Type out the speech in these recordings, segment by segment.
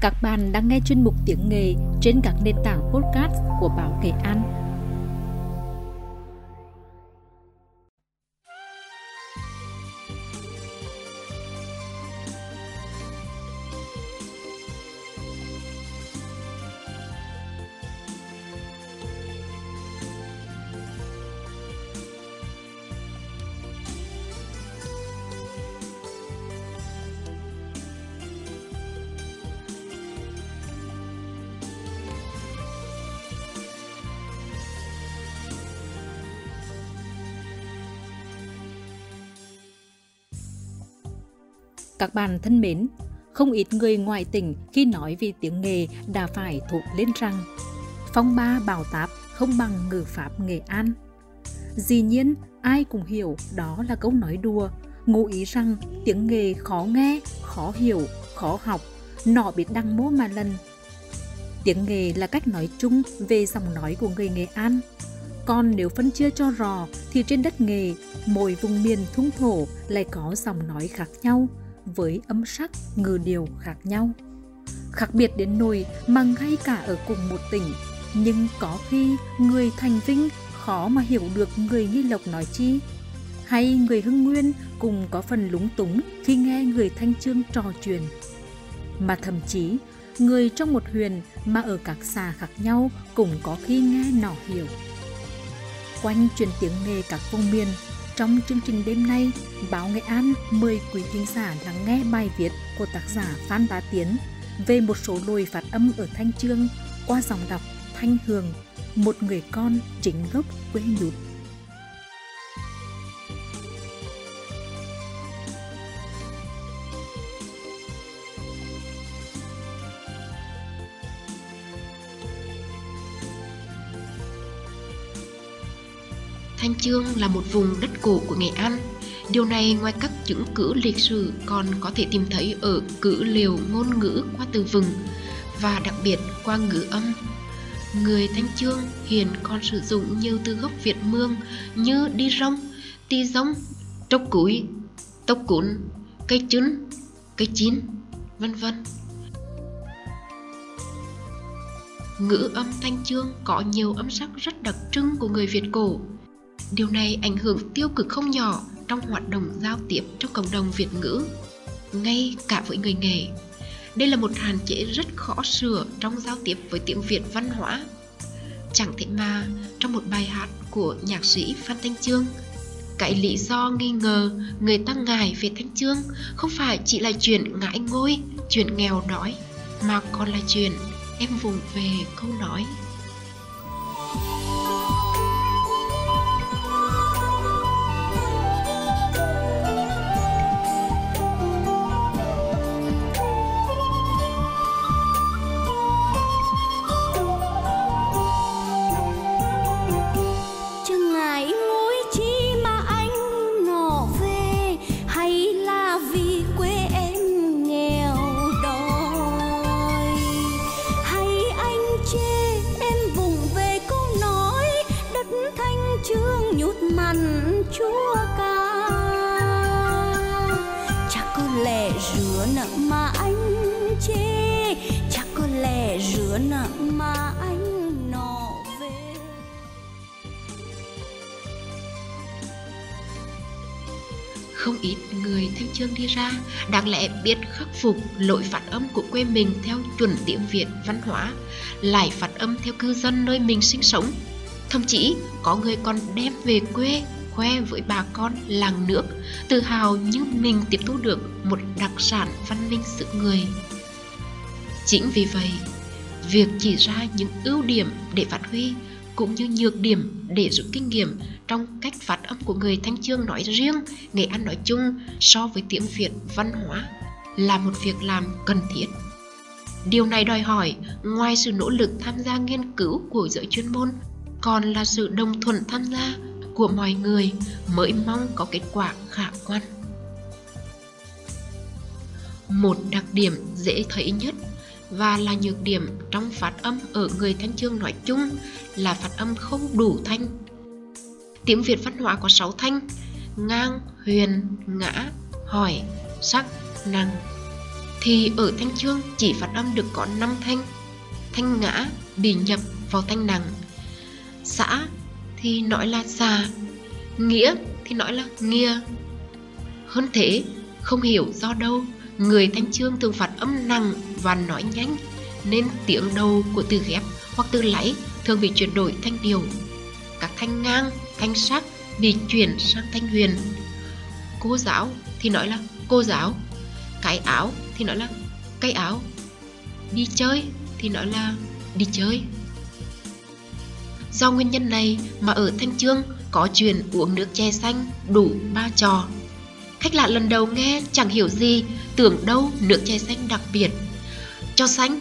Các bạn đang nghe chuyên mục tiếng nghề trên các nền tảng podcast của Báo Nghệ An. Các bạn thân mến, không ít người ngoài tỉnh khi nói về tiếng nghề đã phải thốt lên rằng phong ba bảo táp không bằng ngữ pháp Nghệ An. Dĩ nhiên, ai cũng hiểu đó là câu nói đùa, ngụ ý rằng tiếng nghề khó nghe, khó hiểu, khó học, nọ biết đăng mố mà lần. Tiếng nghề là cách nói chung về dòng nói của người Nghệ An. Còn nếu phân chia cho rò thì trên đất nghề, mỗi vùng miền thung thổ lại có dòng nói khác nhau, với âm sắc, ngừ điều khác nhau. Khác biệt đến nỗi mà ngay cả ở cùng một tỉnh, nhưng có khi người thành vinh khó mà hiểu được người Nghi Lộc nói chi. Hay người Hưng Nguyên cùng có phần lúng túng khi nghe người Thanh Trương trò chuyện. Mà thậm chí, người trong một huyền mà ở các xã khác nhau cũng có khi nghe nọ hiểu. Quanh truyền tiếng nghề các vùng miền, trong chương trình đêm nay, Báo Nghệ An mời quý khán giả lắng nghe bài viết của tác giả Phan Bá Tiến về một số lùi phát âm ở Thanh Trương qua dòng đọc Thanh Hường, một người con chính gốc quê nhụt. Thanh Chương là một vùng đất cổ của Nghệ An. Điều này ngoài các chứng cứ lịch sử còn có thể tìm thấy ở cữ liều ngôn ngữ qua từ vừng và đặc biệt qua ngữ âm. Người Thanh Chương hiện còn sử dụng nhiều từ gốc Việt Mương như đi rong, ti rong, trốc cúi, tốc cún, cây trứng, cây chín, vân vân. Ngữ âm Thanh Chương có nhiều âm sắc rất đặc trưng của người Việt cổ Điều này ảnh hưởng tiêu cực không nhỏ trong hoạt động giao tiếp trong cộng đồng Việt ngữ, ngay cả với người nghề. Đây là một hạn chế rất khó sửa trong giao tiếp với tiếng Việt văn hóa. Chẳng thể mà trong một bài hát của nhạc sĩ Phan Thanh Chương, cái lý do nghi ngờ người ta ngại về Thanh Chương không phải chỉ là chuyện ngãi ngôi, chuyện nghèo đói, mà còn là chuyện em vùng về câu nói chúa ca. Chắc có lẽ rửa nặng mà anh chê. Chắc có lẽ rửa nặng mà anh nọ về. Không ít người thanh chương đi ra, đáng lẽ biết khắc phục lỗi phát âm của quê mình theo chuẩn tiếng việt văn hóa, lại phát âm theo cư dân nơi mình sinh sống thậm chí có người còn đem về quê khoe với bà con làng nước, tự hào như mình tiếp thu được một đặc sản văn minh sự người. Chính vì vậy, việc chỉ ra những ưu điểm để phát huy cũng như nhược điểm để rút kinh nghiệm trong cách phát âm của người Thanh Chương nói riêng, Nghệ An nói chung so với tiếng Việt văn hóa là một việc làm cần thiết. Điều này đòi hỏi ngoài sự nỗ lực tham gia nghiên cứu của giới chuyên môn còn là sự đồng thuận tham gia của mọi người mới mong có kết quả khả quan. Một đặc điểm dễ thấy nhất và là nhược điểm trong phát âm ở người thanh chương nói chung là phát âm không đủ thanh. Tiếng việt văn hóa có 6 thanh, ngang, huyền, ngã, hỏi, sắc năng thì ở thanh chương chỉ phát âm được có 5 thanh thanh ngã, bị nhập vào thanh nặng xã thì nói là xà nghĩa thì nói là nghia hơn thế, không hiểu do đâu người thanh chương thường phát âm nặng và nói nhanh, nên tiếng đầu của từ ghép hoặc từ lấy thường bị chuyển đổi thành điều các thanh ngang, thanh sắc bị chuyển sang thanh huyền. Cô giáo thì nói là cô giáo, cái áo thì nói là cái áo. Đi chơi thì nói là đi chơi do nguyên nhân này mà ở thanh trương có chuyện uống nước chè xanh đủ ba trò. Khách lạ lần đầu nghe chẳng hiểu gì, tưởng đâu nước chè xanh đặc biệt. Cho xanh,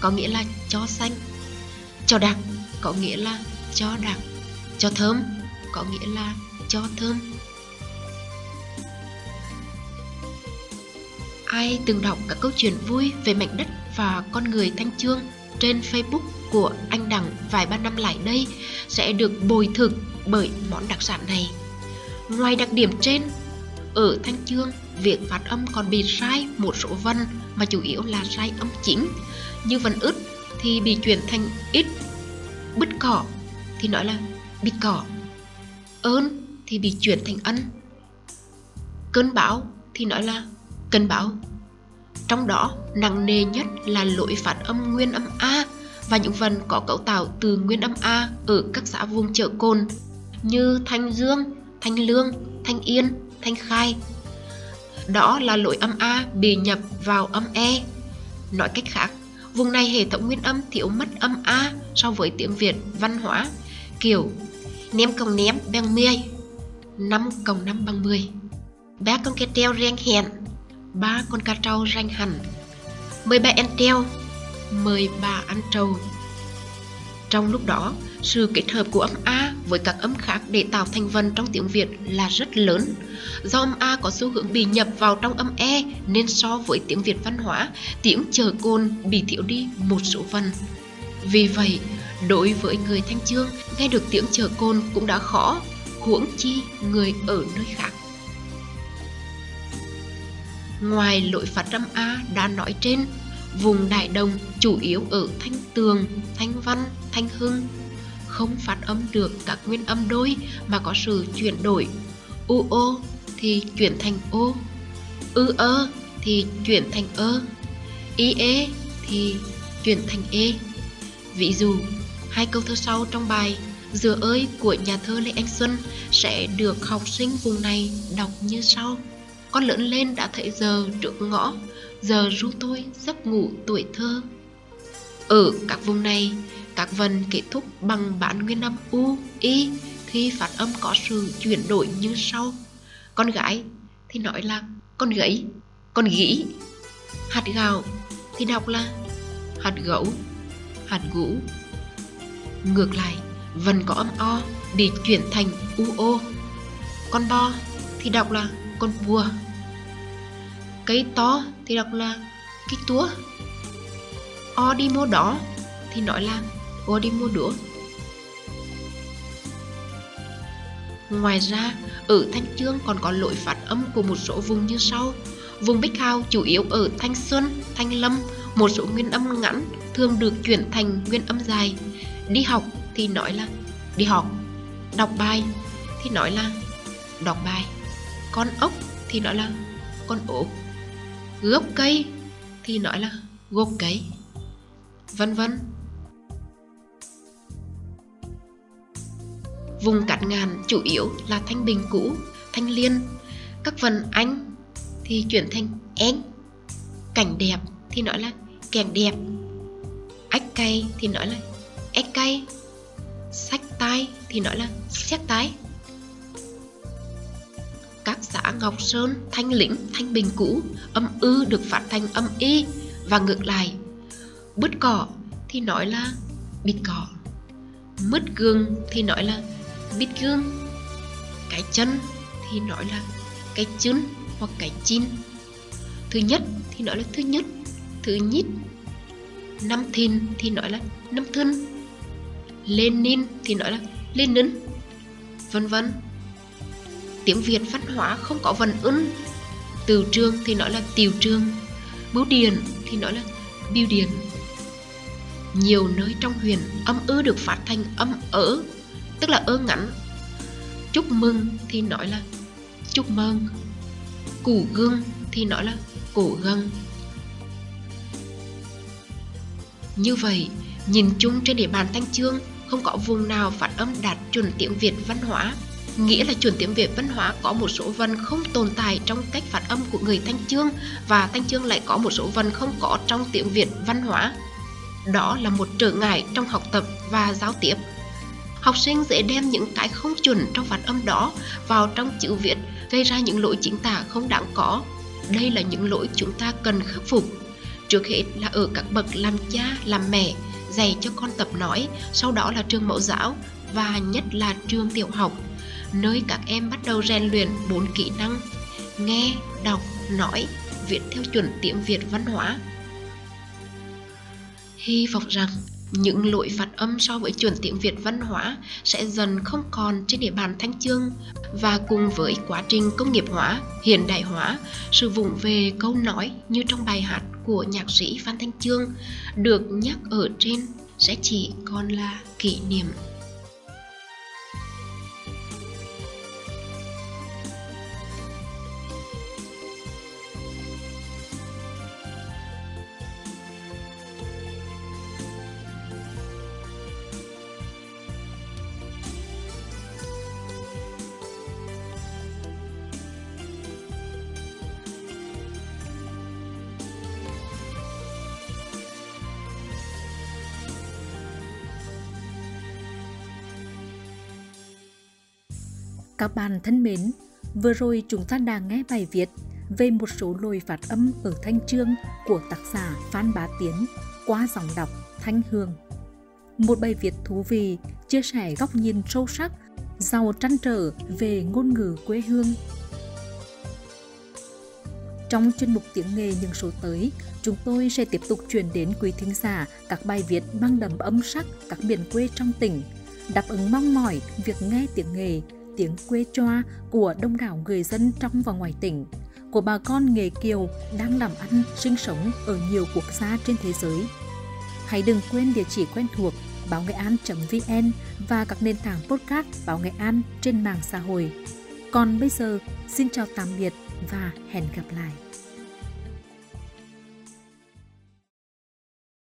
có nghĩa là cho xanh. Cho đặc có nghĩa là cho đặc cho thơm, có nghĩa là cho thơm. Ai từng đọc các câu chuyện vui về mảnh đất và con người thanh trương trên facebook của anh đặng vài ba năm lại đây sẽ được bồi thực bởi món đặc sản này. Ngoài đặc điểm trên, ở thanh chương, việc phát âm còn bị sai một số vân mà chủ yếu là sai âm chính. Như vần ứt thì bị chuyển thành ít, bứt cỏ thì nói là bịt cỏ. Ơn thì bị chuyển thành ân. Cơn bão thì nói là cơn bão trong đó, nặng nề nhất là lỗi phát âm nguyên âm a và những vần có cấu tạo từ nguyên âm a ở các xã vùng chợ cồn như thanh dương, thanh lương, thanh yên, thanh khai. Đó là lỗi âm a bị nhập vào âm e. Nói cách khác, vùng này hệ thống nguyên âm thiếu mất âm a so với tiếng việt văn hóa, kiểu ném cộng ném bằng 10 5 cộng 5 bằng 10 ba con cá treo riêng hẹn ba con cá trâu ranh hẳn mười ba ăn treo mười ba ăn trâu trong lúc đó sự kết hợp của âm A với các âm khác để tạo thành vần trong tiếng Việt là rất lớn. Do âm A có xu hướng bị nhập vào trong âm E nên so với tiếng Việt văn hóa, tiếng chờ côn bị thiếu đi một số vần. Vì vậy, đối với người Thanh Chương, nghe được tiếng chờ côn cũng đã khó, huống chi người ở nơi khác. Ngoài lỗi phát âm A đã nói trên, vùng Đại Đồng chủ yếu ở Thanh Tường, Thanh Văn, Thanh Hưng không phát âm được các nguyên âm đôi mà có sự chuyển đổi. U ô thì chuyển thành ô, ư ơ thì chuyển thành ơ, y ê thì chuyển thành ê. Ví dụ, hai câu thơ sau trong bài Dừa ơi của nhà thơ Lê Anh Xuân sẽ được học sinh vùng này đọc như sau. Con lớn lên đã thấy giờ trước ngõ, giờ ru tôi giấc ngủ tuổi thơ. Ở các vùng này, các vần kết thúc bằng bản nguyên âm u, y thì phát âm có sự chuyển đổi như sau. Con gái thì nói là con gãy con gỉ. Hạt gạo thì đọc là hạt gấu, hạt gũ. Ngược lại, vần có âm o bị chuyển thành u ô. Con bo thì đọc là con bùa. Cây to thì đọc là cây túa. O đi mua đó thì nói là o đi mua đũa. Ngoài ra, ở Thanh chương còn có lỗi phát âm của một số vùng như sau. Vùng Bích Hào chủ yếu ở Thanh Xuân, Thanh Lâm, một số nguyên âm ngắn thường được chuyển thành nguyên âm dài. Đi học thì nói là đi học, đọc bài thì nói là đọc bài, con ốc thì nói là con ốc, gốc cây thì nói là gốc cây, vân vân. Vùng cát ngàn chủ yếu là thanh bình cũ, thanh liên. Các phần anh thì chuyển thành én. Cảnh đẹp thì nói là kèn đẹp. Ách cây thì nói là ách cây Sách tay thì nói là sách tay Xã Ngọc Sơn, Thanh Lĩnh, Thanh Bình cũ, âm ư được phát thành âm y và ngược lại. Bứt cỏ thì nói là bịt cỏ. Mứt gương thì nói là bít gương cái chân thì nói là cái chân hoặc cái chin thứ nhất thì nói là thứ nhất thứ nhít năm thìn thì nói là năm thân Lenin thì nói là Lenin vân vân tiếng Việt văn hóa không có vần ưng từ trương thì nói là tiều trương, Bưu điền thì nói là biêu điền, Nhiều nơi trong huyền âm ư được phát thành âm ở, tức là ơ ngắn. Chúc mừng thì nói là chúc mừng. Củ gương thì nói là cổ gân. Như vậy, nhìn chung trên địa bàn Thanh Chương không có vùng nào phát âm đạt chuẩn tiếng Việt văn hóa nghĩa là chuẩn tiếng Việt văn hóa có một số vần không tồn tại trong cách phát âm của người Thanh Chương và Thanh Chương lại có một số vần không có trong tiếng Việt văn hóa. Đó là một trở ngại trong học tập và giao tiếp. Học sinh dễ đem những cái không chuẩn trong phát âm đó vào trong chữ Việt, gây ra những lỗi chính tả không đáng có. Đây là những lỗi chúng ta cần khắc phục. Trước hết là ở các bậc làm cha, làm mẹ, dạy cho con tập nói, sau đó là trường mẫu giáo và nhất là trường tiểu học nơi các em bắt đầu rèn luyện bốn kỹ năng nghe, đọc, nói, viết theo chuẩn tiếng Việt văn hóa. Hy vọng rằng những lỗi phát âm so với chuẩn tiếng Việt văn hóa sẽ dần không còn trên địa bàn Thanh Chương và cùng với quá trình công nghiệp hóa, hiện đại hóa, sự vụng về câu nói như trong bài hát của nhạc sĩ Phan Thanh Chương được nhắc ở trên sẽ chỉ còn là kỷ niệm Các bạn thân mến, vừa rồi chúng ta đã nghe bài viết về một số lồi phát âm ở thanh trương của tác giả Phan Bá Tiến qua dòng đọc Thanh Hương. Một bài viết thú vị, chia sẻ góc nhìn sâu sắc, giàu trăn trở về ngôn ngữ quê hương. Trong chuyên mục tiếng nghề những số tới, chúng tôi sẽ tiếp tục chuyển đến quý thính giả các bài viết mang đậm âm sắc các miền quê trong tỉnh, đáp ứng mong mỏi việc nghe tiếng nghề tiếng quê choa của đông đảo người dân trong và ngoài tỉnh, của bà con nghề kiều đang làm ăn, sinh sống ở nhiều quốc gia trên thế giới. Hãy đừng quên địa chỉ quen thuộc báo nghệ an.vn và các nền tảng podcast báo nghệ an trên mạng xã hội. Còn bây giờ, xin chào tạm biệt và hẹn gặp lại.